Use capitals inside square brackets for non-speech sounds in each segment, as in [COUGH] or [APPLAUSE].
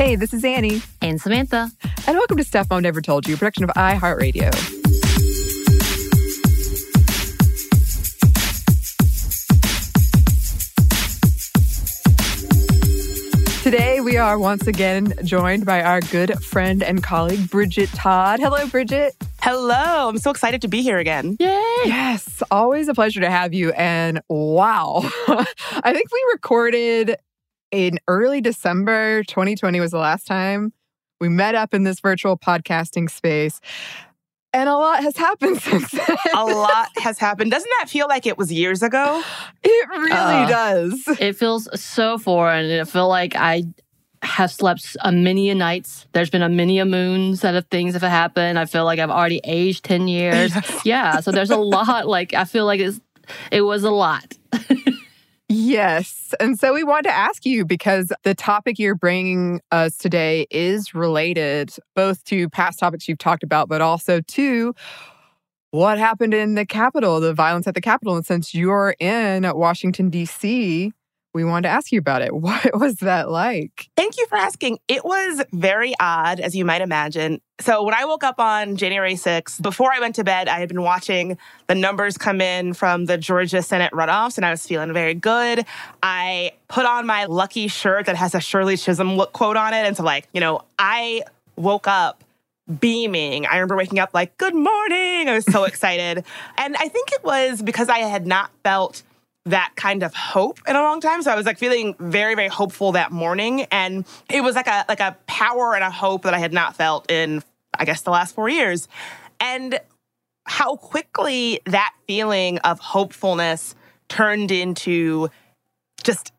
Hey, this is Annie. And Samantha. And welcome to Stuff Mom Never Told You, production of iHeartRadio. Today, we are once again joined by our good friend and colleague, Bridget Todd. Hello, Bridget. Hello. I'm so excited to be here again. Yay. Yes, always a pleasure to have you. And wow, [LAUGHS] I think we recorded in early December 2020 was the last time we met up in this virtual podcasting space. And a lot has happened [LAUGHS] since then. a lot has happened. Doesn't that feel like it was years ago? It really uh, does. It feels so foreign. I feel like I have slept a many a nights. There's been a many a moons that of things have happened. I feel like I've already aged 10 years. [LAUGHS] yeah. So there's a lot. Like, I feel like it's, it was a lot. [LAUGHS] Yes. And so we wanted to ask you because the topic you're bringing us today is related both to past topics you've talked about, but also to what happened in the Capitol, the violence at the Capitol. And since you're in Washington, D.C., we wanted to ask you about it. [LAUGHS] What was that like? Thank you for asking. It was very odd, as you might imagine. So, when I woke up on January 6th, before I went to bed, I had been watching the numbers come in from the Georgia Senate runoffs, and I was feeling very good. I put on my lucky shirt that has a Shirley Chisholm look quote on it. And so, like, you know, I woke up beaming. I remember waking up like, good morning. I was so [LAUGHS] excited. and I think it was because I had not felt that kind of hope in a long time. So I was like feeling very, very hopeful that morning. And it was like a like a power and a hope that I had not felt in, I guess, the last four years. And how quickly that feeling of hopefulness turned into just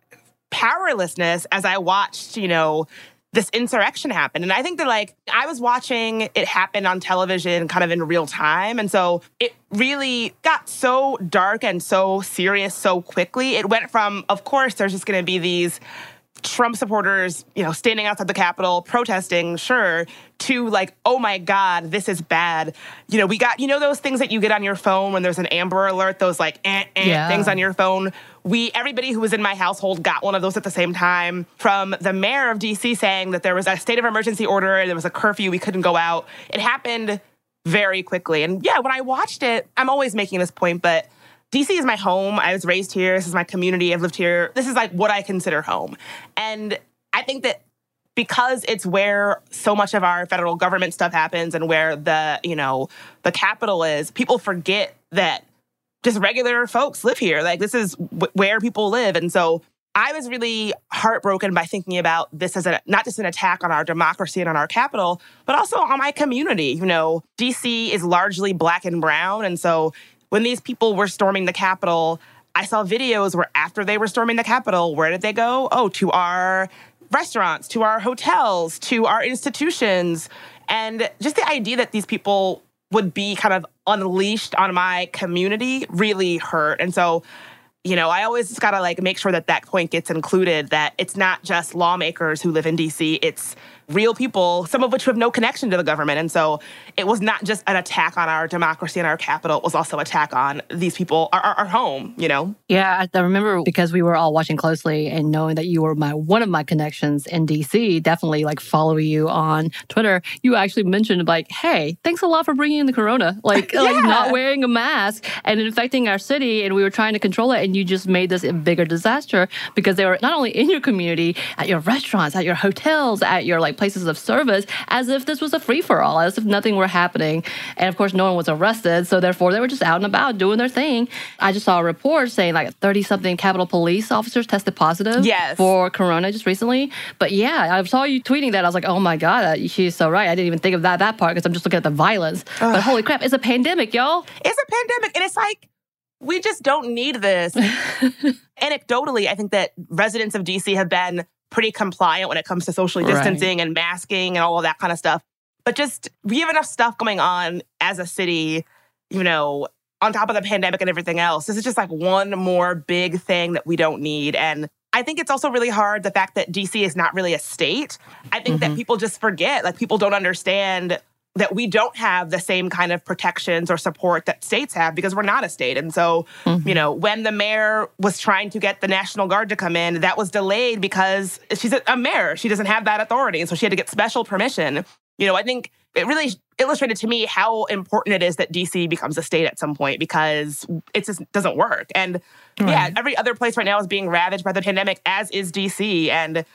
powerlessness as I watched, you know, this insurrection happened. And I think that like I was watching it happen on television kind of in real time. And so it really got so dark and so serious so quickly. It went from, of course, there's just gonna be these Trump supporters, you know, standing outside the Capitol protesting, sure, to like, oh my God, this is bad. You know, we got, you know, those things that you get on your phone when there's an Amber Alert, those like eh, eh, yeah. things on your phone. We, everybody who was in my household got one of those at the same time from the mayor of DC saying that there was a state of emergency order, there was a curfew, we couldn't go out. It happened very quickly. And yeah, when I watched it, I'm always making this point, but DC is my home. I was raised here. This is my community. I've lived here. This is like what I consider home. And I think that because it's where so much of our federal government stuff happens and where the, you know, the capital is, people forget that just regular folks live here. Like this is w- where people live. And so I was really heartbroken by thinking about this as a, not just an attack on our democracy and on our capital, but also on my community. You know, DC is largely black and brown. And so when these people were storming the Capitol, I saw videos where after they were storming the Capitol, where did they go? Oh, to our restaurants, to our hotels, to our institutions. And just the idea that these people would be kind of unleashed on my community really hurt. And so, you know, I always just got to like make sure that that point gets included that it's not just lawmakers who live in DC, it's real people, some of which have no connection to the government. And so it was not just an attack on our democracy and our capital, it was also an attack on these people, our, our, our home, you know? Yeah, I remember because we were all watching closely and knowing that you were my one of my connections in DC, definitely like follow you on Twitter. You actually mentioned like, hey, thanks a lot for bringing in the corona, like, yeah. [LAUGHS] like not wearing a mask and infecting our city. And we were trying to control it. And you just made this a bigger disaster because they were not only in your community, at your restaurants, at your hotels, at your like places of service as if this was a free for all, as if nothing were happening. And of course, no one was arrested. So therefore, they were just out and about doing their thing. I just saw a report saying like 30 something Capitol Police officers tested positive yes. for Corona just recently. But yeah, I saw you tweeting that. I was like, oh my God, uh, she's so right. I didn't even think of that, that part because I'm just looking at the violence. Ugh. But holy crap, it's a pandemic, y'all. It's a pandemic. And it's like, we just don't need this. [LAUGHS] Anecdotally, I think that residents of DC have been pretty compliant when it comes to socially distancing right. and masking and all of that kind of stuff. But just we have enough stuff going on as a city, you know, on top of the pandemic and everything else. This is just like one more big thing that we don't need. And I think it's also really hard the fact that DC is not really a state. I think mm-hmm. that people just forget, like people don't understand that we don't have the same kind of protections or support that states have because we're not a state. And so, mm-hmm. you know, when the mayor was trying to get the National Guard to come in, that was delayed because she's a, mayor. She doesn't have that authority. And so she had to get special permission. You know, I think it really illustrated to me how important it is that DC becomes a state at some point because it just doesn't work. And right. yeah, every other place right now is being ravaged by the pandemic, as is DC. And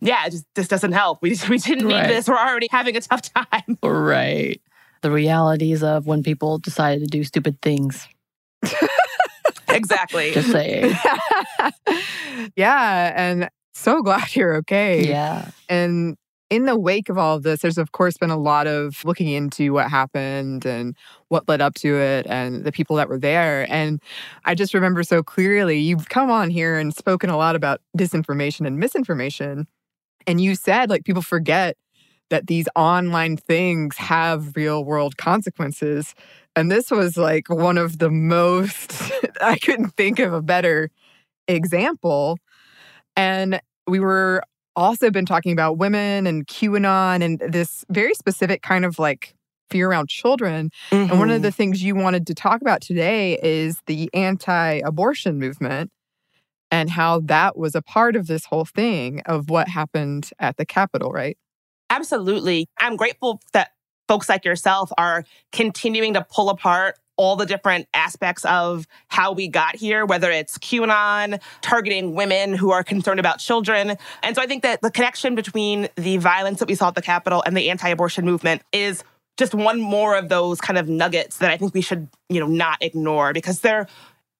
yeah, just this doesn't help. We [LAUGHS] we didn't right. need this. We're already having a tough time. [LAUGHS] Right. The realities of when people decided to do stupid things. exactly. [LAUGHS] Just saying. yeah, and so glad you're okay. Yeah. And in the wake of all of this, there's of course been a lot of looking into what happened and what led up to it and the people that were there. And I just remember so clearly you've come on here and spoken a lot about disinformation and misinformation. And you said, like, people forget that these online things have real world consequences. And this was like one of the most, [LAUGHS] I couldn't think of a better example. And we were also been talking about women and QAnon and this very specific kind of like fear around children. Mm-hmm. And one of the mm-hmm. things you wanted to talk about today is the anti abortion movement and how that was a part of this whole thing of what happened at the Capitol, right? Absolutely. I'm grateful that folks like yourself are continuing to pull apart all the different aspects of how we got here, whether it's QAnon, targeting women who are concerned about children. And so I think that the connection between the violence that we saw at the Capitol and the anti abortion movement is just one more of those kind of nuggets that I think we should, you know, not ignore because they're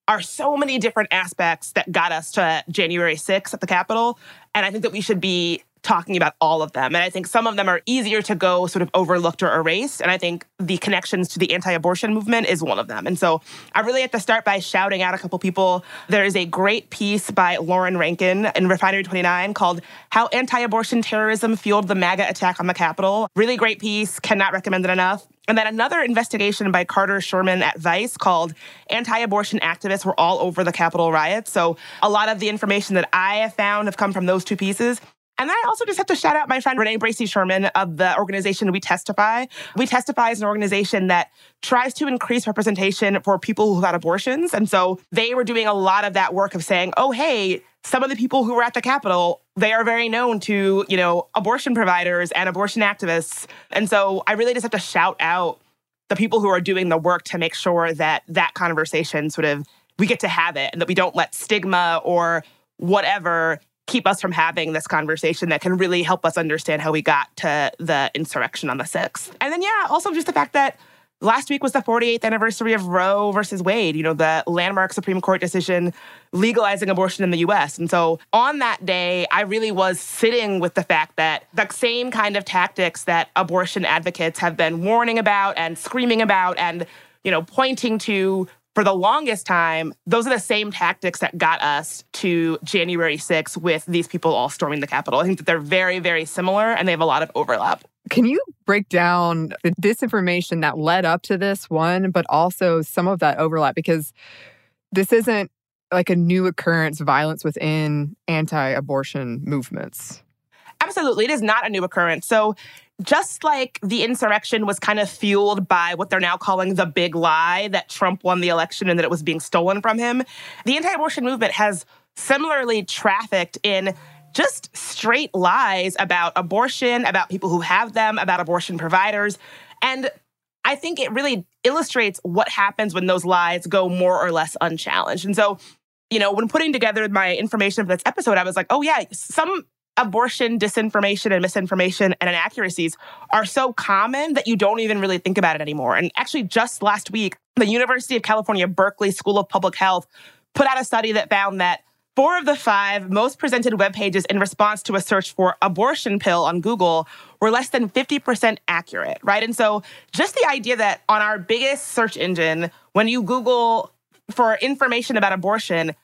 are so many different aspects that got us to January 6th at the Capitol. And I think that we should be talking about all of them. And I think some of them are easier to go sort of overlooked or erased. And I think the connections to the anti abortion movement is one of them. And so I really have to start by shouting out a couple people. There is a great piece by Lauren Rankin in Refinery 29 called How Anti Abortion Terrorism Fueled the MAGA Attack on the Capitol. Really great piece. Cannot recommend it enough. And then another investigation by Carter Sherman at Vice called Anti Abortion Activists Were All Over the Capitol Riots. So a lot of the information that I have found have come from those two pieces. And I also just have to shout out my friend Renee Bracey Sherman of the organization We Testify. We Testify is an organization that tries to increase representation for people who've had abortions. And so they were doing a lot of that work of saying, oh, hey, some of the people who were at the Capitol, they are very known to, you know, abortion providers and abortion activists. And so I really just have to shout out the people who are doing the work to make sure that that conversation sort of we get to have it and that we don't let stigma or whatever keep us from having this conversation that can really help us understand how we got to the insurrection on the 6th. And then, yeah, also just the fact that last week was the 48th anniversary of Roe versus Wade, you know, the landmark Supreme Court decision legalizing abortion in the US. And so on that day, I really was sitting with the fact that the same kind of tactics that abortion advocates have been warning about and screaming about and, you know, pointing to for the longest time, those are the same tactics that got us to January 6th with these people all storming the Capitol. I think that they're very, very similar and they have a lot of overlap. Can you break down the disinformation that led up to this one, but also some of that overlap? Because this isn't like a new occurrence, violence within anti abortion movements. Absolutely. It is not a new occurrence. So just like the insurrection was kind of fueled by what they're now calling the big lie that Trump won the election and that it was being stolen from him, the anti abortion movement has similarly trafficked in just straight lies about abortion, about people who have them, about abortion providers. And I think it really illustrates what happens when those lies go more or less unchallenged. And so, you know, when putting together my information for this episode, I was like, oh, yeah, some abortion disinformation and misinformation and inaccuracies are so common that you don't even really think about it anymore. And actually, just last week, the University of California, Berkeley School of Public Health put out a study that found that four of the five most presented web pages in response to a search for abortion pill on Google were less than 50% accurate, right? And so, just the idea that on our biggest search engine, when you Google for information about abortion,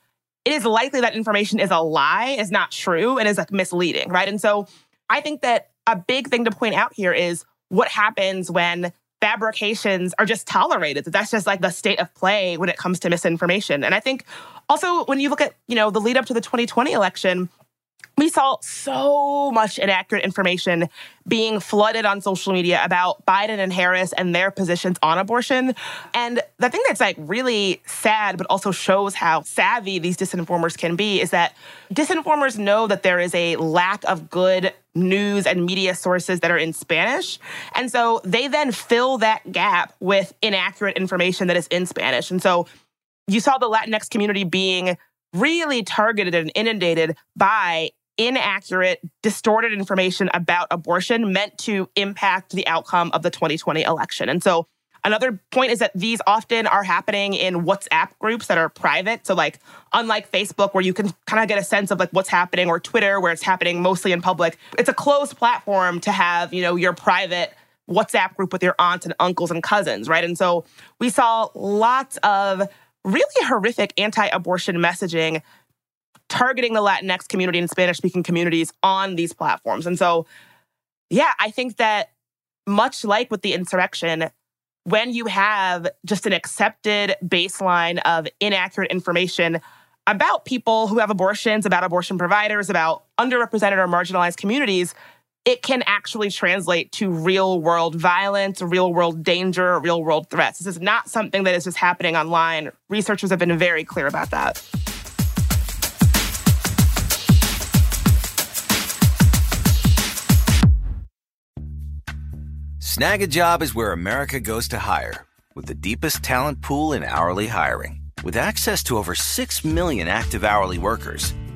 it is likely that information is a lie, is not true, and is like misleading, right? And so I think that a big thing to point out here is what happens when fabrications are just tolerated. That that's just like the state of play when it comes to misinformation. And I think also when you look at, you know, the lead up to the 2020 election, we saw so much inaccurate information being flooded on social media about Biden and Harris and their positions on abortion. And the thing that's like really sad, but also shows how savvy these disinformers can be, is that disinformers know that there is a lack of good news and media sources that are in Spanish. And so they then fill that gap with inaccurate information that is in Spanish. And so you saw the Latinx community being really targeted and inundated by inaccurate, distorted information about abortion meant to impact the outcome of the 2020 election. And so Another point is that these often are happening in WhatsApp groups that are private. So like unlike Facebook where you can kind of get a sense of like what's happening or Twitter where it's happening mostly in public, it's a closed platform to have, you know, your private WhatsApp group with your aunts and uncles and cousins, right? And so we saw lots of really horrific anti-abortion messaging targeting the Latinx community and Spanish speaking communities on these platforms. And so, yeah, I think that much like with the insurrection, when you have just an accepted baseline of inaccurate information about people who have abortions, about abortion providers, about underrepresented or marginalized communities, it can actually translate to real world violence, real world danger, real world threats. This is not something that is just happening online. Researchers have been very clear about that. Snagajob is where America goes to hire, with the deepest talent pool in hourly hiring. With access to over 6 million active hourly workers,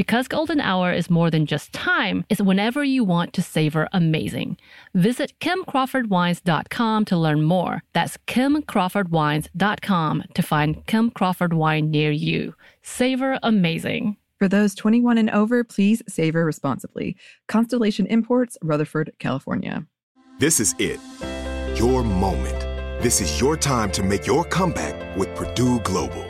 Because golden hour is more than just time, it's whenever you want to savor amazing. Visit kimcrawfordwines.com to learn more. That's kimcrawfordwines.com to find Kim Crawford wine near you. Savor amazing. For those 21 and over, please savor responsibly. Constellation Imports, Rutherford, California. This is it. Your moment. This is your time to make your comeback with Purdue Global.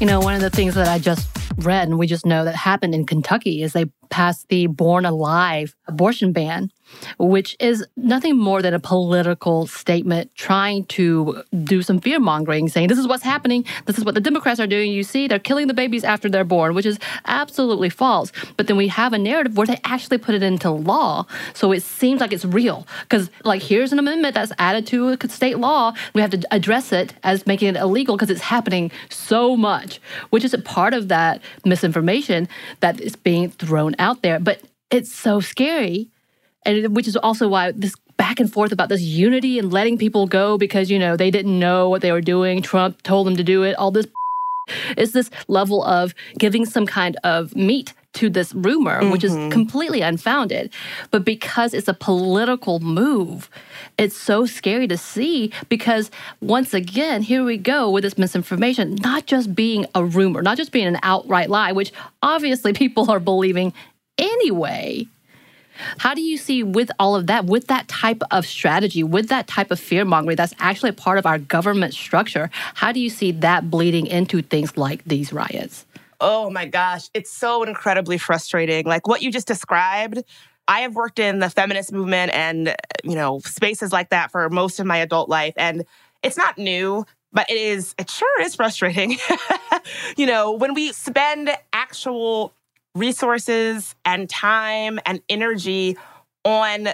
You know, one of the things that I just read and we just know that happened in Kentucky is they passed the Born Alive abortion ban which is nothing more than a political statement trying to do some fear mongering, saying this is what's happening, this is what the Democrats are doing. You see, they're killing the babies after they're born, which is absolutely false. But then we have a narrative where they actually put it into law, so it seems like it's real. Because, like, here's an amendment that's added to a state law. We have to address it as making it illegal because it's happening so much, which is a part of that misinformation that is being thrown out there. But it's so scary and which is also why this back and forth about this unity and letting people go because you know they didn't know what they were doing trump told them to do it all this [LAUGHS] is this level of giving some kind of meat to this rumor mm-hmm. which is mm-hmm. completely unfounded but because it's a political move it's so scary to see because once again here we go with this misinformation not just being a rumor not just being an outright lie which obviously [LAUGHS] people are believing anyway how do you see with all of that, with that type of strategy, with that type of fear mongering that's actually part of our government structure, how do you see that bleeding into things like these riots? Oh my gosh, it's so incredibly frustrating. Like what you just described, I have worked in the feminist movement and, you know, spaces like that for most of my adult life. And it's not new, but it is, it sure is frustrating. [LAUGHS] you know, when we spend actual resources and time and energy on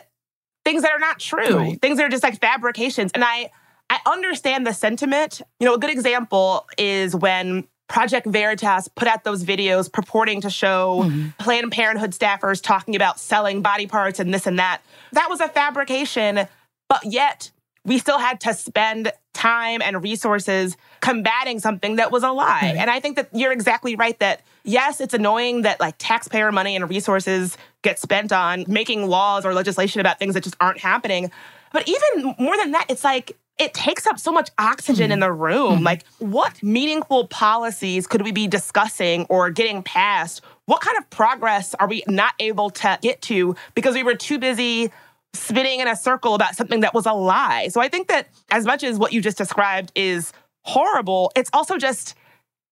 things that are not true, right. things that are just like fabrications. And I, I understand the sentiment. You know, a good example is when Project Veritas put out those videos purporting to show mm-hmm. Planned Parenthood staffers talking about selling body parts and this and that. That was a fabrication, but yet we still had to spend time and resources combating something that was a lie. Right. And I think that you're exactly right that yes, it's annoying that like taxpayer money and resources get spent on making laws or legislation about things that just aren't happening. But even more than that, it's like it takes up so much oxygen mm-hmm. in the room. Mm-hmm. Like, what meaningful policies could we be discussing or getting passed? What kind of progress are we not able to get to because we were too busy spinning in a circle about something that was a lie. So I think that as much as what you just described is horrible, it's also just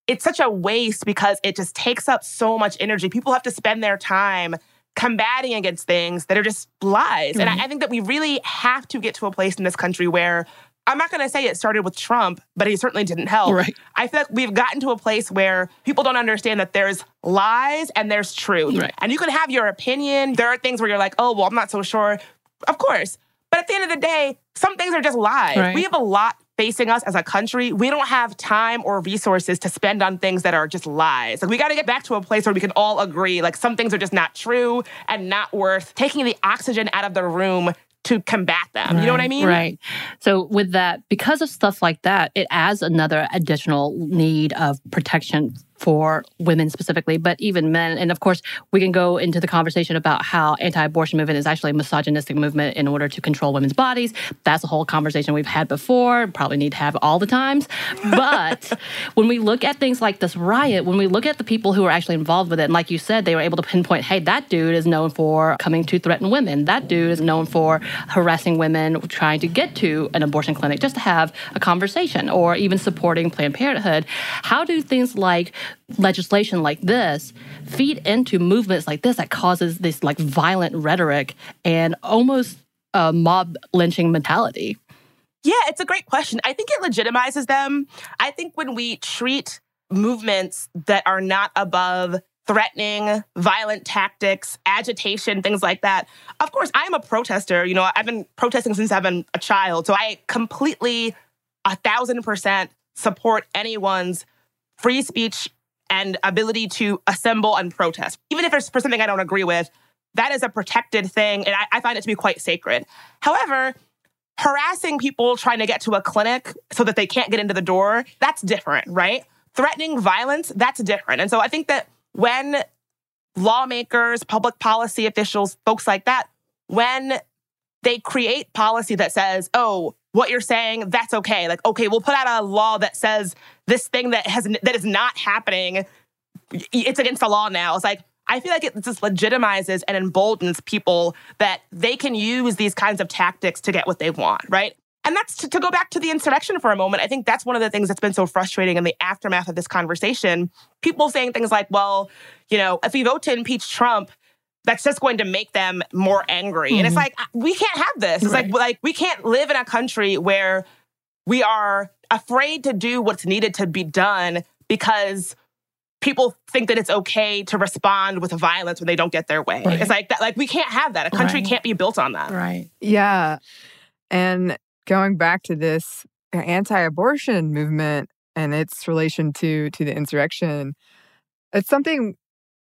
it's such a waste because it just takes up so much energy. People have to spend their time combating against things that are just lies. Mm-hmm. And I, I think that we really have to get to a place in this country where I'm not going to say it started with Trump, but he certainly didn't help. Right. I feel like we've gotten to a place where people don't understand that there's lies and there's truth. Right. And you can have your opinion. There are things where you're like, oh, well, I'm not so sure. Of course. But at the end of the day, some things are just lies. Right. We have a lot facing us as a country. We don't have time or resources to spend on things that are just lies. Like we got to get back to a place where we can all agree like some things are just not true and not worth taking the oxygen out of the room to combat them. Right, you know what I mean? Right. So with that, because of stuff like that, it adds another additional need of protection for women specifically, but even men. And of course, we can go into the conversation about how anti-abortion movement is actually a misogynistic movement in order to control women's bodies. That's a whole conversation we've had before, probably need to have all the times. But [LAUGHS] when we look at things like this riot, when we look at the people who are actually involved with it, and like you said, they were able to pinpoint, hey, that dude is known for coming to threaten women. That dude is known for harassing women trying to get to an abortion clinic just to have a conversation or even supporting Planned Parenthood. How do things like legislation like this feed into movements like this that causes this like violent rhetoric and almost a mob lynching mentality? Yeah, it's a great question. I think it legitimizes them. I think when we treat movements that are not above threatening, violent tactics, agitation, things like that. Of course, I'm a protester. You know, I've been protesting since I've been a child. So I completely, a thousand percent support anyone's free speech and ability to assemble and protest. Even if it's for something I don't agree with, that is a protected thing. And I, I find it to be quite sacred. However, harassing people trying to get to a clinic so that they can't get into the door, that's different, right? Threatening violence, that's different. And so I think that when lawmakers, public policy officials, folks like that, when they create policy that says, oh, what you're saying, that's okay. Like, okay, we'll put out a law that says this thing that has that is not happening, it's against the law now. It's like, I feel like it just legitimizes and emboldens people that they can use these kinds of tactics to get what they want, right? And that's to, to, go back to the insurrection for a moment. I think that's one of the things that's been so frustrating in the aftermath of this conversation. People saying things like, well, you know, if we vote to impeach Trump, that's just going to make them more angry. Mm-hmm. And it's mm-hmm. like, we can't have this. It's right. like, like we can't live in a country where we are afraid to do what's needed to be done because people think that it's okay to respond with violence when they don't get their way. Right. It's like that like we can't have that. A country right. can't be built on that. Right. Yeah. And going back to this anti-abortion movement and its relation to to the insurrection it's something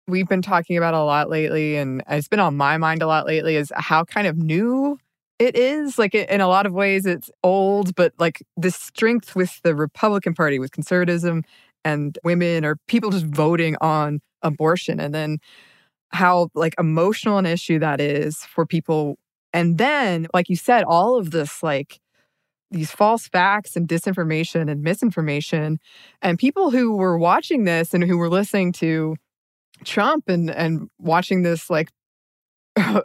we've been talking about a lot lately and it's been on my mind a lot lately is how kind of new it is. Like in a lot of ways it's old but like the strength with the republican party with conservatism and women or people just voting on abortion and then how like emotional an issue that is for people. And then, like you said, all of this, like these false facts and disinformation and misinformation, and people who were watching this and who were listening to Trump and and watching this, like, [LAUGHS] well,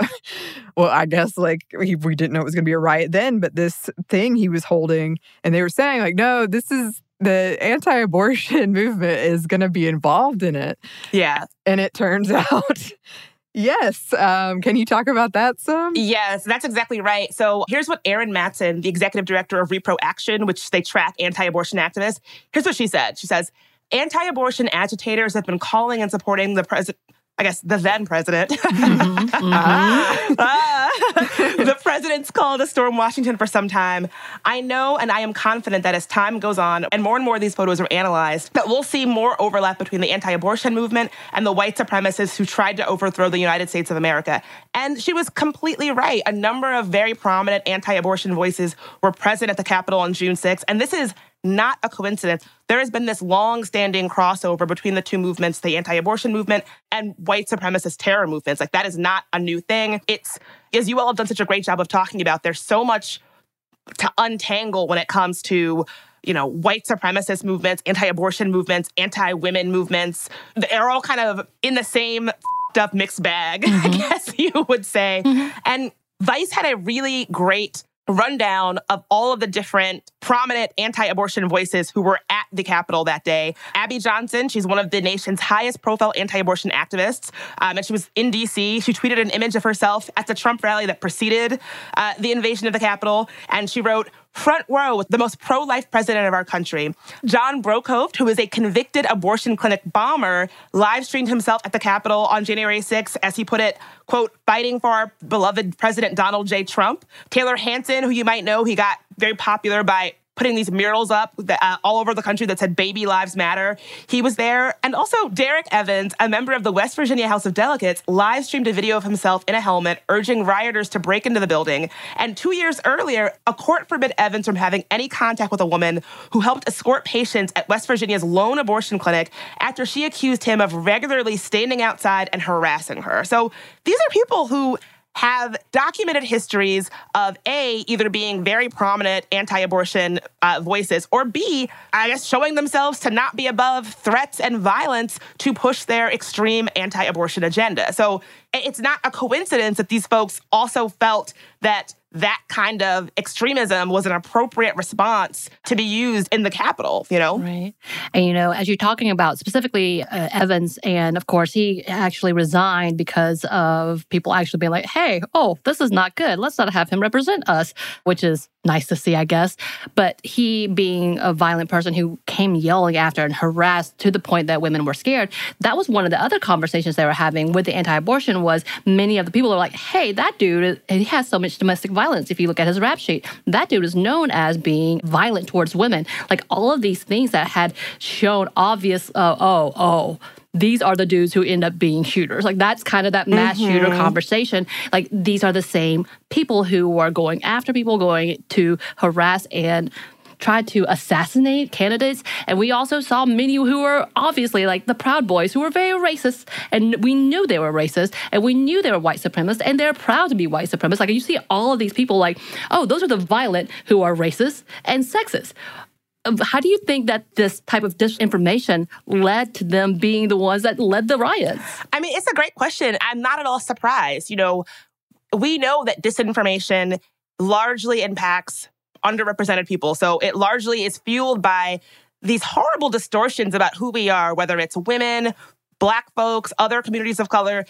I guess like we, we didn't know it was going to be a riot then, but this thing he was holding, and they were saying like, no, this is the anti-abortion [LAUGHS] movement is going to be involved in it. Yeah, and it turns [LAUGHS] out Yes. Um, can you talk about that some? Yes, that's exactly right. So here's what Erin Matson, the executive director of Reproaction, which they track anti abortion activists, here's what she said. She says, Anti abortion agitators have been calling and supporting the president I guess the then president. [LAUGHS] Mm-hmm, mm-hmm. [LAUGHS] the president's called to storm Washington for some time. I know and I am confident that as time goes on and more and more of these photos are analyzed, that we'll see more overlap between the anti abortion movement and the white supremacists who tried to overthrow the United States of America. And she was completely right. A number of very prominent anti abortion voices were present at the Capitol on June 6th. And this is not a coincidence. There has been this long standing crossover between the two movements, the anti abortion movement and white supremacist terror movements. Like, that is not a new thing. It's, as you all have done such a great job of talking about, there's so much to untangle when it comes to you know, white supremacist movements, anti-abortion movements, anti-women movements. They're all kind of in the same up mixed bag, [LAUGHS] mm-hmm. I guess you would say. Mm-hmm. And Vice had a really great rundown of all of the different prominent anti abortion voices who were at the Capitol that day. Abby Johnson, she's one of the nation's highest profile anti abortion activists, um, and she was in DC. She tweeted an image of herself at the Trump rally that preceded uh, the invasion of the Capitol, and she wrote, front row with the most pro life president of our country. John Brockhoeft, who is a convicted abortion clinic bomber, live streamed himself at the Capitol on January 6th, as he put it, quote, fighting for our beloved President Donald J. Trump. Taylor Hanson, who you might know, he got very popular by putting these murals up that, uh, all over the country that said Baby Lives Matter. He was there. And also, Derek Evans, a member of the West Virginia House of Delegates, live streamed a video of himself in a helmet urging rioters to break into the building. And two years earlier, a court forbid Evans from having any contact with a woman who helped escort patients at West Virginia's lone abortion clinic after she accused him of regularly standing outside and harassing her. So these are people who have documented histories of A, either being very prominent anti abortion uh, voices, or B, I guess showing themselves to not be above threats and violence to push their extreme anti abortion agenda. So it's not a coincidence that these folks also felt that that kind of extremism was an appropriate response to be used in the Capitol, you know? Right. And, you know, as you're talking about specifically uh, Evans, and of course, he actually resigned because of people actually being like, hey, oh, this is not good. Let's not have him represent us, which is nice to see, I guess. But he being a violent person who came yelling after and harassed to the point that women were scared, that was one of the other conversations they were having with the anti-abortion was many of the people are like, hey, that dude, he has so much domestic violence. If you look at his rap sheet, that dude is known as being violent towards women. Like all of these things that had shown obvious, uh, oh, oh, these are the dudes who end up being shooters. Like that's kind of that mass mm-hmm. shooter conversation. Like these are the same people who are going after people, going to harass and try to assassinate candidates. And we also saw many who were obviously like the Proud Boys, who were very racist. And we knew they were racist and we knew they were white supremacists and they're proud to be white supremacists. Like you see all of these people like, oh, those are the violent who are racist and sexist um, how do you think that this type of disinformation led to them being the ones that led the riots? I mean, it's a great question. I'm not at all surprised. You know, we know that disinformation largely impacts underrepresented people. So it largely is fueled by these horrible distortions about who we are, whether it's women, black folks, other communities of color.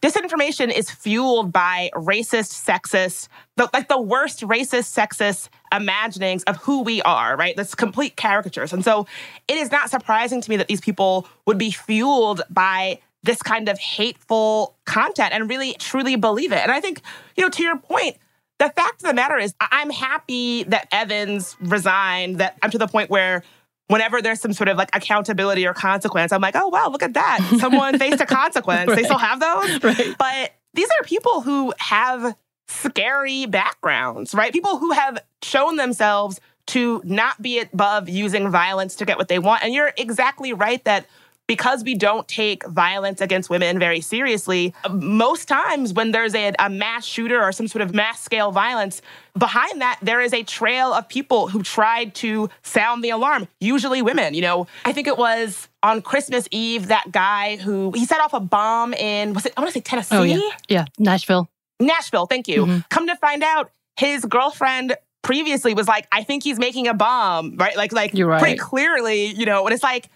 Disinformation is fueled by racist, sexist, the, like the worst racist, sexist imaginings of who we are, right? That's complete caricatures. And so it is not surprising to me that these people would be fueled by this kind of hateful content and really truly believe it. And I think, you know, to your point, the fact of the matter is, I'm happy that Evans resigned, that I'm to the point where whenever there's some sort of like accountability or consequence, I'm like, oh, wow, look at that. [LAUGHS] Someone faced a consequence. right. They still have those. Right. But these are people who have scary backgrounds, right? People who have shown themselves to not be above using violence to get what they want. And you're exactly right that because we don't take violence against women very seriously, most times when there's a, a, mass shooter or some sort of mass scale violence, behind that, there is a trail of people who tried to sound the alarm, usually women. You know, I think it was on Christmas Eve, that guy who he set off a bomb in, was it, I want to say Tennessee? Oh, yeah. Yeah, Nashville. Nashville, thank you. Mm-hmm. Come to find out, his girlfriend previously was like, I think he's making a bomb, right? Like, like right. pretty clearly, you know, and it's like,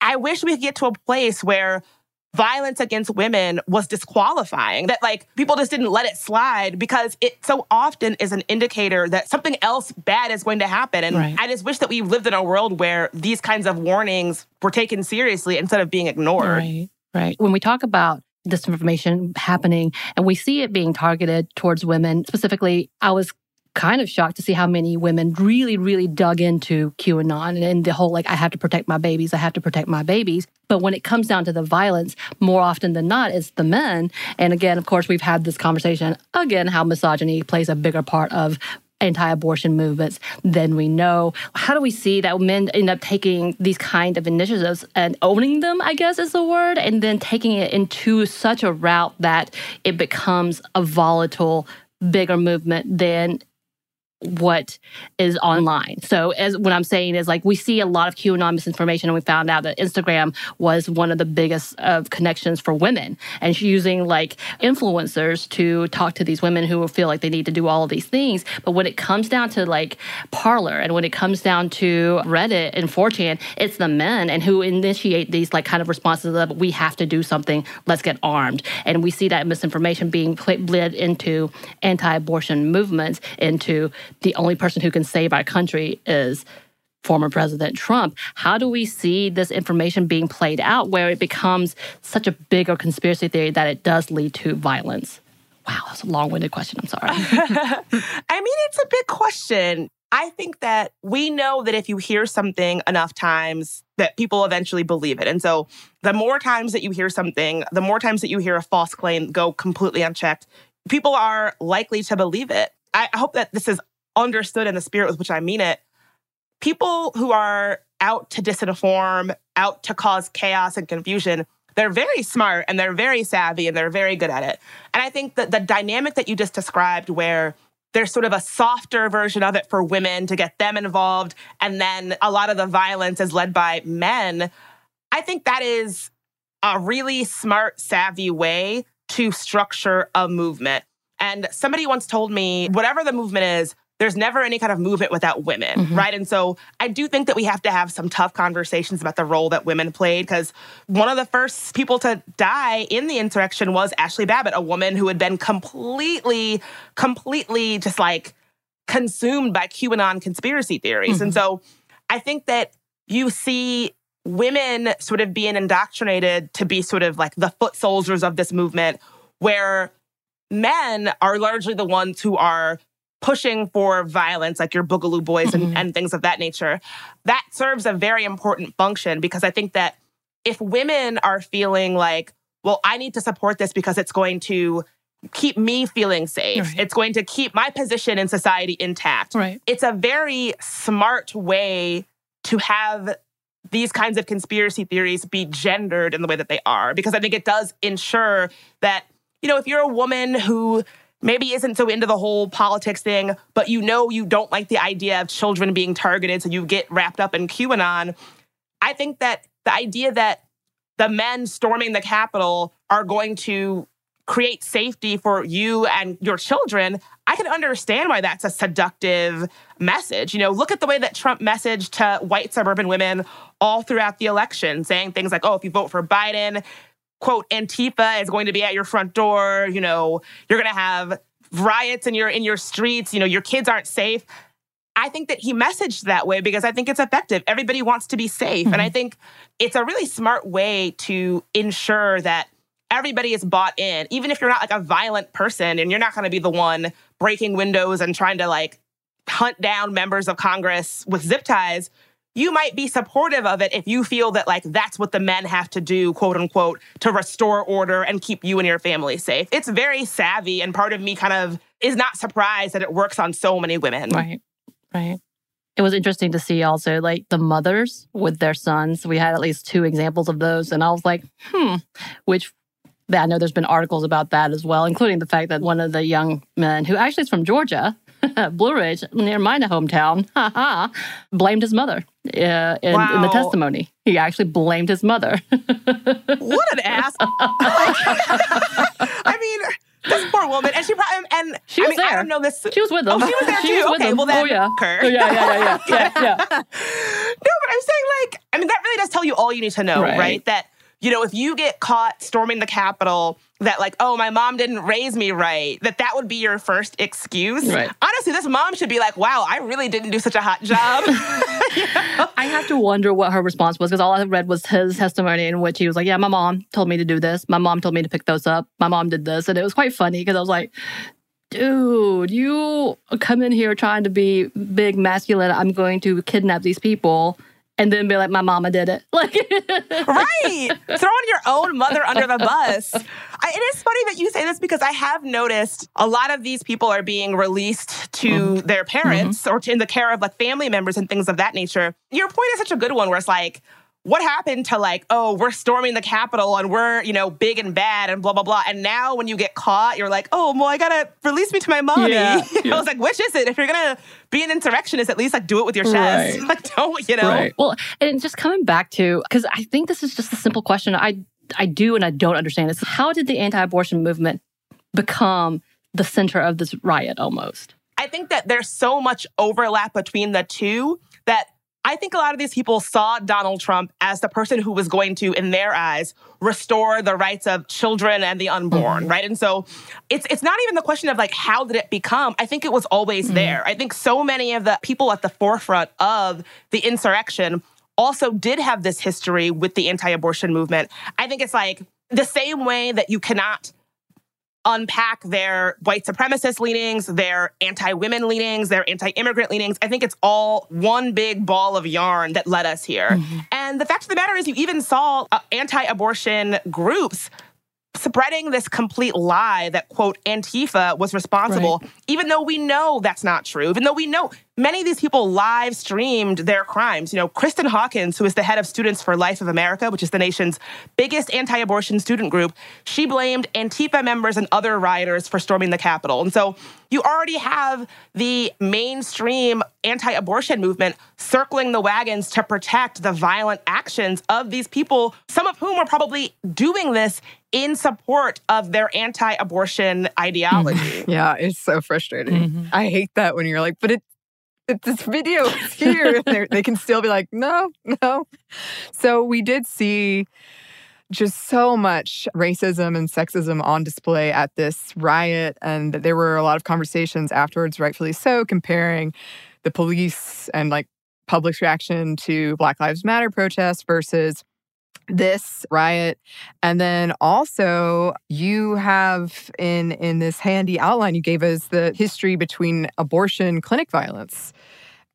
I wish we could get to a place where violence against women was disqualifying, that like people just didn't let it slide because it so often is an indicator that something else bad is going to happen. And right. I just wish that we lived in a world where these kinds of warnings were taken seriously instead of being ignored. Right, right. When we talk about disinformation happening and we see it being targeted towards women, specifically, I was kind of shocked to see how many women really, really dug into QAnon and the whole like, I have to protect my babies, I have to protect my babies. But when it comes down to the violence, more often than not, it's the men. And again, of course, we've had this conversation again, how misogyny plays a bigger part of anti-abortion movements than we know. How do we see that men end up taking these kind of initiatives and owning them, I guess is the word, and then taking it into such a route that it becomes a volatile bigger movement than what is mm-hmm. online. So as what I'm saying is like we see a lot of QAnon misinformation and we found out that Instagram was one of the biggest of connections for women and she's using like influencers to talk to these women who feel like they need to do all of these things. But when it comes down to like Parler and when it comes down to Reddit and 4chan, it's the men and who initiate these like kind of responses of we have to do something, let's get armed. And we see that misinformation being bled into anti-abortion movements, into the only person who can save our country is former President Trump. How do we see this information being played out where it becomes such a bigger conspiracy theory that it does lead to violence? Wow, that's a long winded question. I'm sorry. [LAUGHS] I mean, it's a big question. I think that we know that if you hear something enough times, that people eventually believe it. And so the more times that you hear something, the more times that you hear a false claim go completely unchecked, people are likely to believe it. I hope that this is understood in the spirit with which I mean it. People who are out to disinform, out to cause chaos and confusion, they're very smart and they're very savvy and they're very good at it. And I think that the dynamic that you just described, where there's sort of a softer version of it for women to get them involved, and then a lot of the violence is led by men. I think that is a really smart, savvy way to structure a movement. And somebody once told me, whatever the movement is, there's never any kind of movement without women, mm-hmm. right? And so I do think that we have to have some tough conversations about the role that women played because one of the first people to die in the insurrection was Ashli Babbitt, a woman who had been completely, completely just like consumed by QAnon conspiracy theories. Mm-hmm. And so I think that you see women sort of being indoctrinated to be sort of like the foot soldiers of this movement, where men are largely the ones who are pushing for violence, like your Boogaloo Boys mm-hmm. and, and things of that nature, that serves a very important function because I think that if women are feeling like, well, I need to support this because it's going to keep me feeling safe. Right. It's going to keep my position in society intact. Right. It's a very smart way to have these kinds of conspiracy theories be gendered in the way that they are because I think it does ensure that you know if you're a woman who maybe isn't so into the whole politics thing, but you know you don't like the idea of children being targeted, so you get wrapped up in QAnon. I think that the idea that the men storming the Capitol are going to create safety for you and your children, I can understand why that's a seductive message. You know, look at the way that Trump messaged to white suburban women all throughout the election, saying things like, oh, if you vote for Biden, quote Antifa is going to be at your front door. You know, you're going to have riots in your in your streets. You know, your kids aren't safe. I think that he messaged that way because I think it's effective. Everybody wants to be safe, mm-hmm. and I mm-hmm. think it's a really smart way to ensure that everybody is bought in, even if you're not like a violent person and you're not going to be the one breaking windows and trying to like hunt down members of Congress with zip ties you might be supportive of it if you feel that like that's what the men have to do, quote unquote, to restore order and keep you and your family safe. It's very savvy, and part of me kind of is not surprised that it works on so many women. Right, right. It was interesting to see also like the mothers with their sons. We had at least two examples of those, and I was like, hmm, which I know there's been articles about that as well, including the fact that one of the young men who actually is from Georgia, [LAUGHS] Blue Ridge, near my hometown, [LAUGHS] blamed his mother uh, in, wow. in, the testimony. He actually blamed his mother. [LAUGHS] what an ass! I mean, this poor woman, and she probably and she was I mean, there. I don't know this. She was with them. Oh, she was there she too. Was okay, well then, oh yeah, her. Oh, yeah, yeah, yeah, yeah, yeah, yeah. no, but I'm saying like, I mean, that really does tell you all you need to know, right? right? That you know, if you get caught storming the Capitol, that like, oh, my mom didn't raise me right, that that would be your first excuse. Right. Honestly, this mom should be like, wow, I really didn't do such a hot job. you [LAUGHS] know? [LAUGHS] I have to wonder what her response was because all I read was his testimony in which he was like, yeah, my mom told me to do this. My mom told me to pick those up. My mom did this. And it was quite funny because I was like, dude, you come in here trying to be big, masculine. I'm going to kidnap these people and then be like, my mama did it. [LAUGHS] Like, right. Throwing your own mother under the bus. I, it is funny that you say this because I have noticed a lot of these people are being released to mm-hmm. their parents mm-hmm. or to, in the care of like family members and things of that nature. Your point is such a good one where it's like, what happened to like, oh, we're storming the Capitol and we're, you know, big and bad and blah, blah, blah. And now when you get caught, you're like, oh, well, I gotta release me to my mommy. Yeah, [LAUGHS] yeah. I was like, which is it? If you're gonna be an insurrectionist, at least like do it with your chest. Right. [LAUGHS] like, don't, you know? Right. Well, and just coming back to, because I think this is just a simple question I, I do and I don't understand this. How did the anti abortion movement become the center of this riot almost? I think that there's so much overlap between the two that I think a lot of these people saw Donald Trump as the person who was going to, in their eyes, restore the rights of children and the unborn, mm-hmm. right? And so it's it's not even the question of like how did it become? I think it was always mm-hmm. there. I think so many of the people at the forefront of the insurrection also did have this history with the anti-abortion movement. I think it's like the same way that you cannot unpack their white supremacist leanings, their anti women leanings, their anti immigrant leanings. I think it's all one big ball of yarn that led us here. Mm-hmm. And the fact of the matter is, you even saw uh, anti abortion groups spreading this complete lie that quote antifa was responsible right. even though we know that's not true even though we know many of these people live streamed their crimes you know kristen hawkins who is the head of students for life of america which is the nation's biggest anti-abortion student group she blamed antifa members and other rioters for storming the capitol and so you already have the mainstream anti-abortion movement circling the wagons to protect the violent actions of these people some of whom are probably doing this in support of their anti abortion ideology. [LAUGHS] Yeah, it's so frustrating. Mm-hmm. I hate that when you're like, but it, it this video is here. they can still be like, no, no. So we did see just so much racism and sexism on display at this riot. And there were a lot of conversations afterwards, rightfully so, comparing the police and like public's reaction to Black Lives Matter protests versus this riot and then also you have in in this handy outline you gave us the history between abortion clinic violence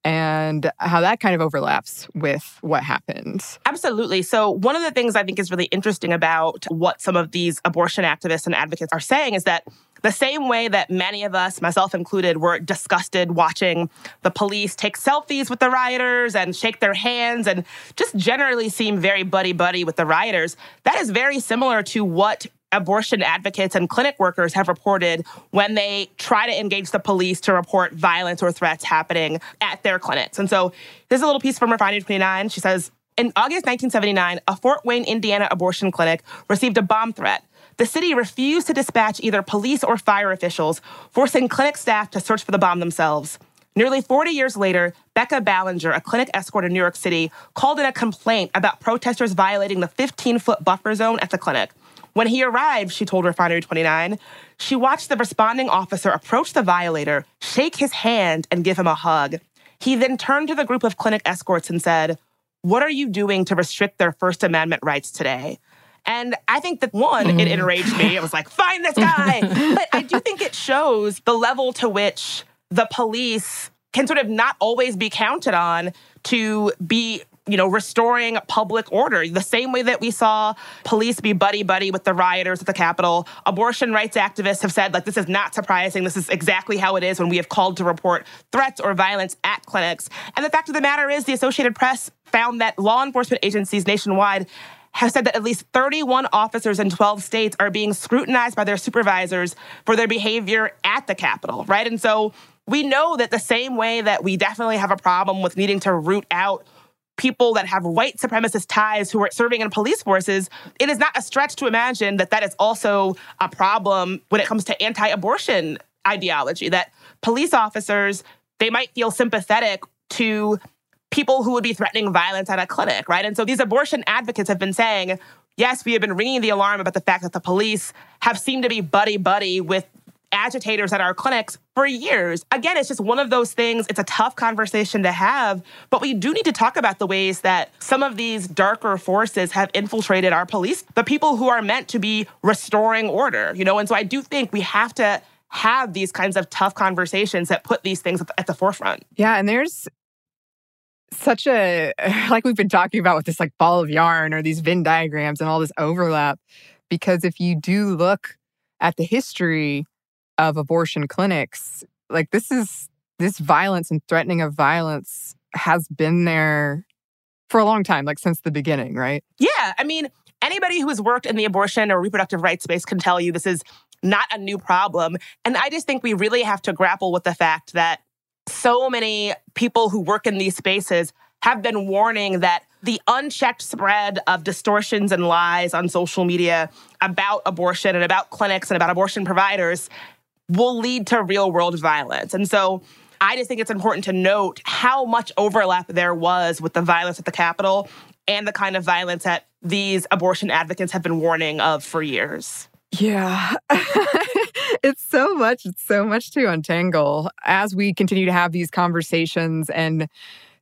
and how that kind of overlaps with what happened. Absolutely. So, one of the things I think is really interesting about what some of these abortion activists and advocates are saying is that the same way that many of us, myself included, were disgusted watching the police take selfies with the rioters and shake their hands and just generally seem very buddy buddy with the rioters, that is very similar to what abortion advocates and clinic workers have reported when they try to engage the police to report violence or threats happening at their clinics. And so there's a little piece from Refinery 29. She says, in August 1979, a Fort Wayne, Indiana abortion clinic received a bomb threat the city refused to dispatch either police or fire officials, forcing clinic staff to search for the bomb themselves. Nearly 40 years later, Becca Ballinger, a clinic escort in New York City, called in a complaint about protesters violating the 15 foot buffer zone at the clinic. When he arrived, she told Refinery 29, she watched the responding officer approach the violator, shake his hand, and give him a hug. He then turned to the group of clinic escorts and said, What are you doing to restrict their First Amendment rights today? And I think that one, mm. it enraged me. It was like, find this guy. [LAUGHS] but I do think it shows the level to which the police can sort of not always be counted on to be you know, restoring public order. The same way that we saw police be buddy buddy with the rioters at the Capitol, abortion rights activists have said, like, this is not surprising. This is exactly how it is when we have called to report threats or violence at clinics. And the fact of the matter is, the Associated Press found that law enforcement agencies nationwide have said that at least 31 officers in 12 states are being scrutinized by their supervisors for their behavior at the Capitol, right? And so we know that the same way that we definitely have a problem with needing to root out people that have white supremacist ties who are serving in police forces, it is not a stretch to imagine that that is also a problem when it comes to anti abortion ideology, that police officers, they might feel sympathetic to people who would be threatening violence at a clinic, right? And so these abortion advocates have been saying, yes, we have been ringing the alarm about the fact that the police have seemed to be buddy buddy with agitators at our clinics for years. Again, it's just one of those things. It's a tough conversation to have, but we do need to talk about the ways that some of these darker forces have infiltrated our police, the people who are meant to be restoring order, you know? And so I do think we have to have these kinds of tough conversations that put these things at the forefront. Yeah, and there's such a [LAUGHS] like we've been talking about with this like ball of yarn or these Venn diagrams and all this overlap. Because if you do look at the history of abortion clinics, like this is this violence and threatening of violence has been there for a long time, like since the beginning, right? Yeah. I mean, anybody who has worked in the abortion or reproductive rights space can tell you this is not a new problem. And I just think we really have to grapple with the fact that so many people who work in these spaces have been warning that the unchecked spread of distortions and lies on social media about abortion and about clinics and about abortion providers will lead to real world violence. And so I just think it's important to note how much overlap there was with the violence at the Capitol and the kind of violence that these abortion advocates have been warning of for years. Yeah. [LAUGHS] it's so much, it's so much to untangle as we continue to have these conversations and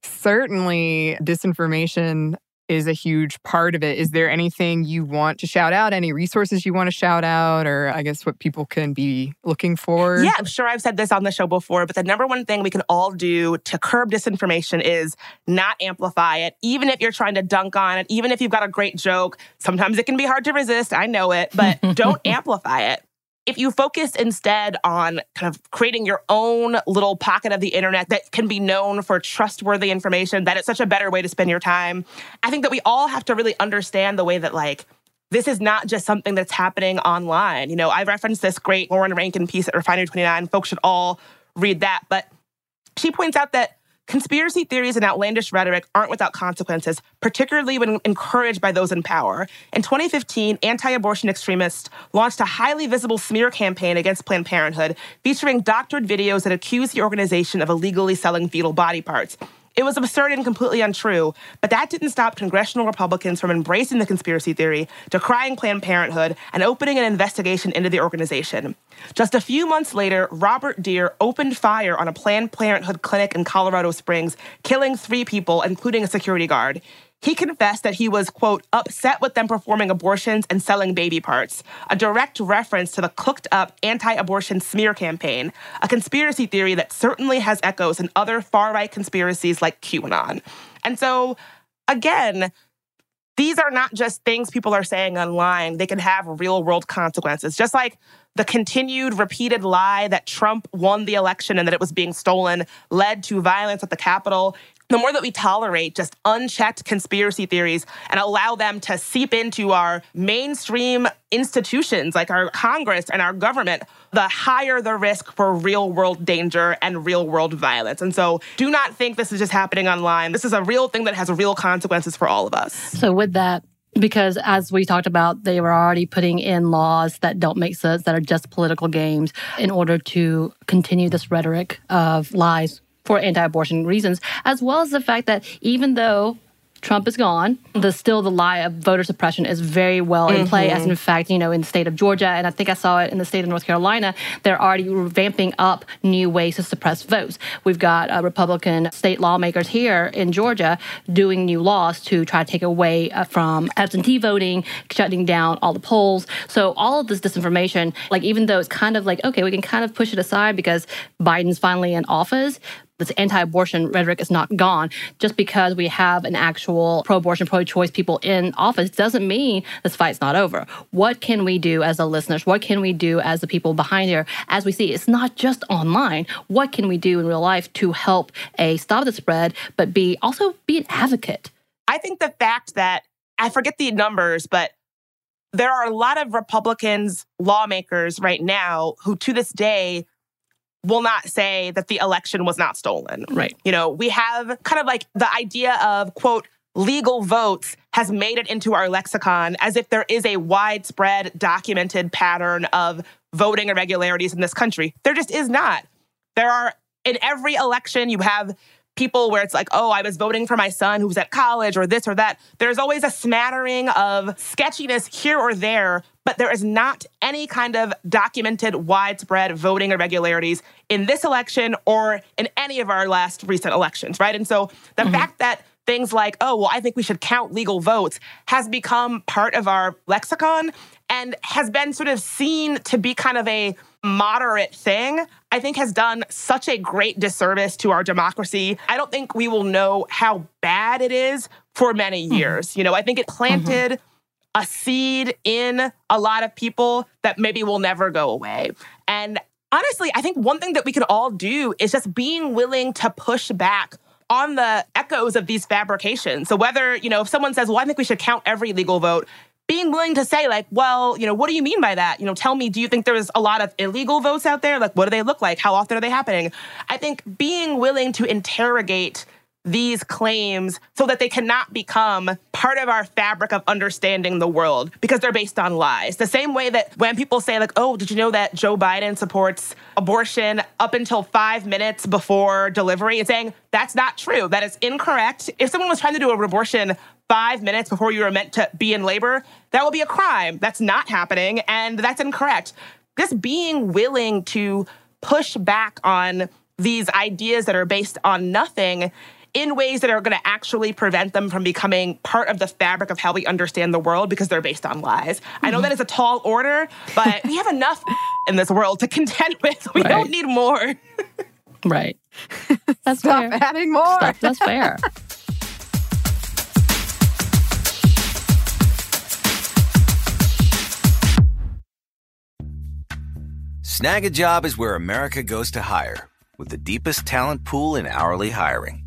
certainly disinformation is a huge part of it. Is there anything you want to shout out? Any resources you want to shout out? Or I guess what people can be looking for? Yeah, I'm sure I've said this on the show before, but the number one thing we can all do to curb disinformation is not amplify it. Even if you're trying to dunk on it, even if you've got a great joke, sometimes it can be hard to resist. I know it, but [LAUGHS] don't amplify it if you focus instead on kind of creating your own little pocket of the internet that can be known for trustworthy information, that it's such a better way to spend your time. I think that we all have to really understand the way that, like, this is not just something that's happening online. You know, I referenced this great Lauren Rankin piece at Refinery 29. Folks should all read that. But she points out that Conspiracy theories and outlandish rhetoric aren't without consequences, particularly when encouraged by those in power. In 2015, anti abortion extremists launched a highly visible smear campaign against Planned Parenthood, featuring doctored videos that accused the organization of illegally selling fetal body parts. It was absurd and completely untrue, but that didn't stop congressional Republicans from embracing the conspiracy theory, decrying Planned Parenthood, and opening an investigation into the organization. Just a few months later, Robert Dear opened fire on a Planned Parenthood clinic in Colorado Springs, killing three people, including a security guard. He confessed that he was, quote, upset with them performing abortions and selling baby parts, a direct reference to the cooked up anti abortion smear campaign, a conspiracy theory that certainly has echoes in other far right conspiracies like QAnon. And so, again, these are not just things people are saying online, they can have real world consequences. Just like the continued repeated lie that Trump won the election and that it was being stolen led to violence at the Capitol the more that we tolerate just unchecked conspiracy theories and allow them to seep into our mainstream institutions like our Congress and our government, the higher the risk for real world danger and real world violence. And so do not think this is just happening online. This is a real thing that has real consequences for all of us. So, with that, because as we talked about, they were already putting in laws that don't make sense, that are just political games, in order to continue this rhetoric of lies for anti abortion reasons, as well as the fact that even though Trump is gone. The still the lie of voter suppression is very well in mm-hmm. play. As in fact, you know, in the state of Georgia, and I think I saw it in the state of North Carolina, they're already vamping up new ways to suppress votes. We've got uh, Republican state lawmakers here in Georgia doing new laws to try to take away uh, from absentee voting, shutting down all the polls. So all of this disinformation, like even though it's kind of like okay, we can kind of push it aside because Biden's finally in office, this anti-abortion rhetoric is not gone. Just because we have an actual pro-abortion, pro-choice people in office doesn't mean this fight's not over. What can we do as the listeners? What can we do as the people behind here? As we see, it's not just online. What can we do in real life to help a stop the spread, but be also be an advocate? I think the fact that I forget the numbers, but there are a lot of Republicans, lawmakers right now who to this day will not say that the election was not stolen. Right. You know, we have kind of like the idea of, quote, legal votes has made it into our lexicon as if there is a widespread documented pattern of voting irregularities in this country. There just is not. There are, in every election, you have people where it's like, oh, I was voting for my son who was at college or this or that. There's always a smattering of sketchiness here or there, but there is not any kind of documented widespread voting irregularities in this election or in any of our last recent elections, right? And so the mm-hmm. fact that things like, oh, well, I think we should count legal votes has become part of our lexicon and has been sort of seen to be kind of a moderate thing, I think has done such a great disservice to our democracy. I don't think we will know how bad it is for many mm-hmm. years. Mm-hmm. You know, I think it planted mm-hmm. A seed in a lot of people that maybe will never go away. And honestly, I think one thing that we can all do is just being willing to push back on the echoes of these fabrications. So whether, you know, if someone says, well, I think we should count every legal vote, being willing to say like well you know what do you mean by that you know tell me do you think there's a lot of illegal votes out there like what do they look like how often are they happening i think being willing to interrogate these claims so that they cannot become part of our fabric of understanding the world because they're based on lies. The same way that when people say, like, oh, did you know that Joe Biden supports abortion up until five minutes before delivery? And saying that's not true, that is incorrect. If someone was trying to do an abortion five minutes before you were meant to be in labor, that will be a crime. That's not happening, and that's incorrect. Just being willing to push back on these ideas that are based on nothing in ways that are going to actually prevent them from becoming part of the fabric of how we understand the world because they're based on lies. Mm-hmm. I know that is a tall order, but we have enough [LAUGHS] in this world to contend [LAUGHS] with. We right. don't need more. right. [LAUGHS] That's Stop fair. adding more. Stop, that's fair. Snagajob is where America goes to hire, with the deepest talent pool in hourly hiring.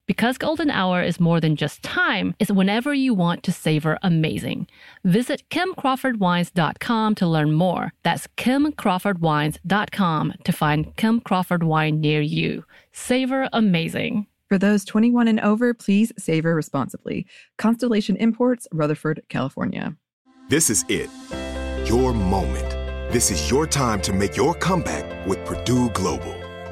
Because golden hour is more than just time, it's whenever you want to savor amazing. Visit kimcrawfordwines.com to learn more. That's kimcrawfordwines.com to find Kim Crawford wine near you. Savor amazing. For those 21 and over, please savor responsibly. Constellation Imports, Rutherford, California. This is it. Your moment. This is your time to make your comeback with Purdue Global.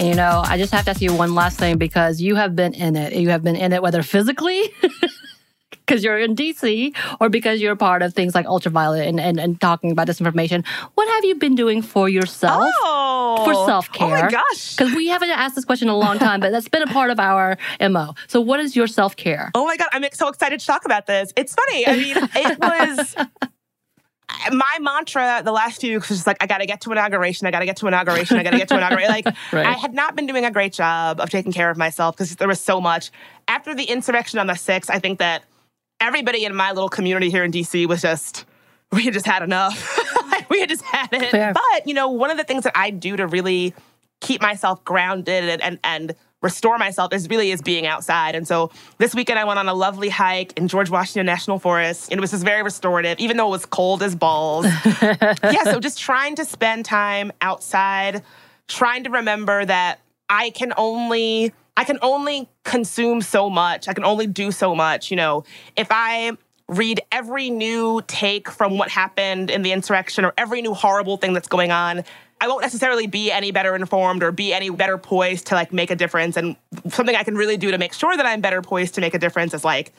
And you know, I just have to ask you one last thing because you have been in it. You have been in it whether physically, [LAUGHS] because you're in DC, or because you're part of things like Ultraviolet and, and, and talking about disinformation. What have you been doing for yourself? Oh, for self care. Oh my gosh. Because we haven't asked this question in a long time, but that's been a part of our MO. So, what is your self care? Oh my God. I'm so excited to talk about this. It's funny. I mean, it was my mantra the last few weeks was just like, I got to get to inauguration. I got to get to inauguration. I got to get to inauguration. Like, [LAUGHS] right. I had not been doing a great job of taking care of myself because there was so much. After the insurrection on the 6th, I think that everybody in my little community here in DC was just, we had just had enough. [LAUGHS] we had just had it. Fair. But, you know, one of the things that I do to really keep myself grounded and, and, and restore myself is really is being outside. And so this weekend I went on a lovely hike in George Washington National Forest. And it was just very restorative, even though it was cold as balls. [LAUGHS] yeah, so just trying to spend time outside, trying to remember that I can only I can only consume so much. I can only do so much. You know, if I read every new take from what happened in the insurrection or every new horrible thing that's going on, I won't necessarily be any better informed or be any better poised to like make a difference. And something I can really do to make sure that I'm better poised to make a difference is like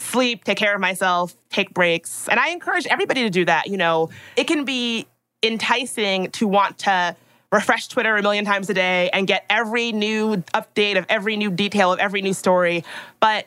sleep, take care of myself, take breaks. And I encourage everybody to do that. You know, it can be enticing to want to refresh Twitter a million times a day and get every new update of every new detail of every new story. But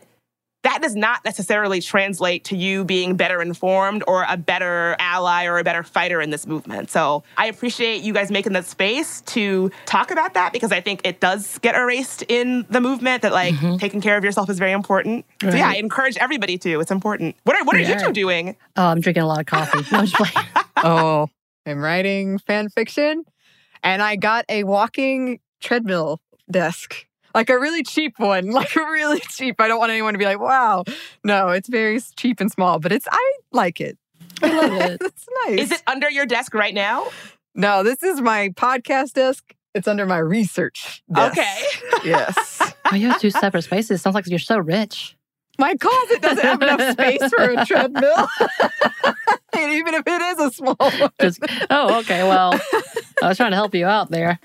that does not necessarily translate to you being better informed or a better ally or a better fighter in this movement. So I appreciate you guys making that space to talk about that because I think it does get erased in the movement that like mm-hmm. taking care of yourself is very important. Right. So yeah, I encourage everybody to. It's important. What are what are yeah. you two doing? Oh, I'm drinking a lot of coffee. No, [LAUGHS] oh, I'm writing fan fiction and I got a walking treadmill desk like a really cheap one, [LAUGHS] like a really cheap. I don't want anyone to be like, wow. No, it's very cheap and small, but it's, I like it. I love it. [LAUGHS] it's nice. Is it under your desk right now? No, this is my podcast desk. It's under my research desk. Okay. [LAUGHS] yes. Oh, you have two separate spaces. Sounds like you're so rich. My closet doesn't have enough space for a treadmill. and even if it is a small one. Just, oh, okay. Well, I was trying to help you out there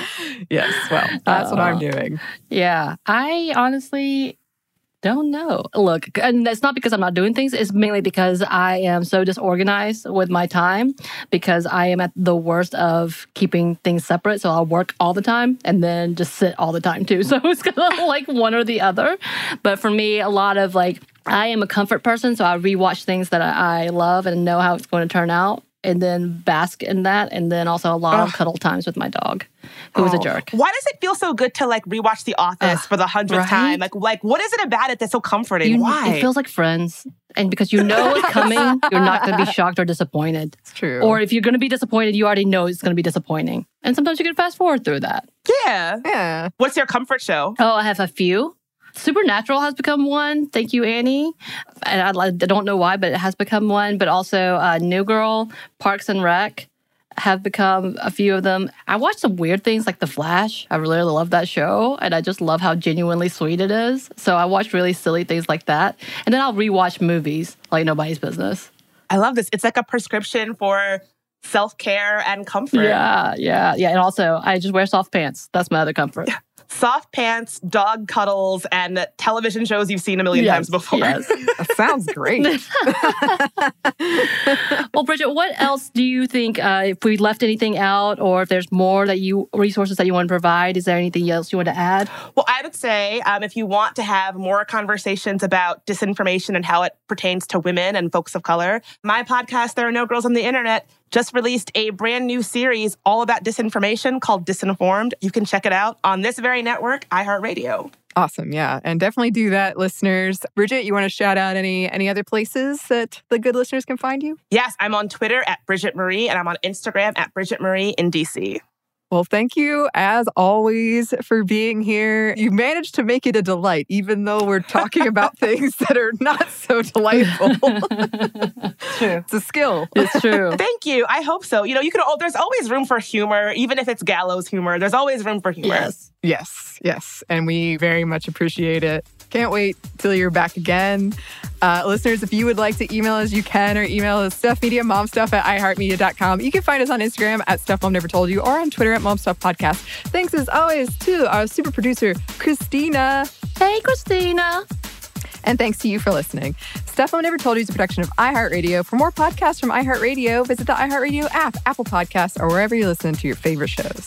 [LAUGHS] yes, well, that's uh, what I'm uh, doing. Yeah, I honestly don't know. Look, and it's not because I'm not doing things. It's mainly because I am so disorganized with my time because I am at the worst of keeping things separate. So I'll work all the time and then just sit all the time too. [LAUGHS] So it's kind of like one or the other. But for me, a lot of like, I am a comfort person. So I rewatch things that I love and know how it's going to turn out and then bask in that. And then also a lot of cuddle times with my dog who was a oh. jerk. Why does it feel so good to like rewatch The Office uh, for the hundredth right? time? Like, like what is it about it that's so comforting? You, Why? It feels like Friends, and because you know it's coming, you're not going to be [LAUGHS] shocked or disappointed. It's true. Or if you're going to be disappointed, you already know it's going to be disappointing, and sometimes you can fast forward through that. Yeah, yeah. What's your comfort show? Oh, I have a few. Supernatural has become one. Thank you, Annie. And I, I don't know why, but it has become one. But also, uh, New Girl, Parks and Rec have become a few of them. I watch some weird things like The Flash. I really love that show, and I just love how genuinely sweet it is. So I watch really silly things like that, and then I'll rewatch movies like Nobody's Business. I love this. It's like a prescription for self care and comfort. Yeah, yeah, yeah. And also, I just wear soft pants. That's my other comfort. Yeah soft pants, dog cuddles, and television shows you've seen a million yes, times before. Yes. [LAUGHS] that sounds great. [LAUGHS] [LAUGHS] well, Bridget, what else do you think? Uh, if we left anything out, or if there's more that you resources that you want to provide, is there anything else you want to add? Well, I would say um, if you want to have more conversations about disinformation and how it pertains to women and folks of color, my podcast, There Are No Girls on the Internet, just released a brand new series all about disinformation called Disinformed. You can check it out on this very network, iHeartRadio. Awesome. Yeah. And definitely do that, listeners. Bridget, you want to shout out any any other places that the good listeners can find you? Yes, I'm on Twitter at Bridget Marie and I'm on Instagram at Bridget Marie in DC. Well, thank you as always for being here. You managed to make it a delight, even though we're talking about [LAUGHS] things that are not so delightful. [LAUGHS] true. It's a skill. It's true. thank you. I hope so. You know, you can. Oh, there's always room for humor, even if it's gallows humor. There's always room for humor. Yes. Yes. Yes. And we very much appreciate it. Can't wait till you're back again. Uh, listeners, if you would like to email us, you can, or email us stuffmediamomstuff at iheartmedia.com. You can find us on Instagram at Stuff Mom Never Told You or on Twitter at MomStuffPodcast. Thanks as always to our super producer, Christina. Hey, Christina. And thanks to you for listening. Stuff Mom Never Told You is a production of iHeartRadio. For more podcasts from iHeartRadio, visit the iHeartRadio app, Apple Podcasts, or wherever you listen to your favorite shows.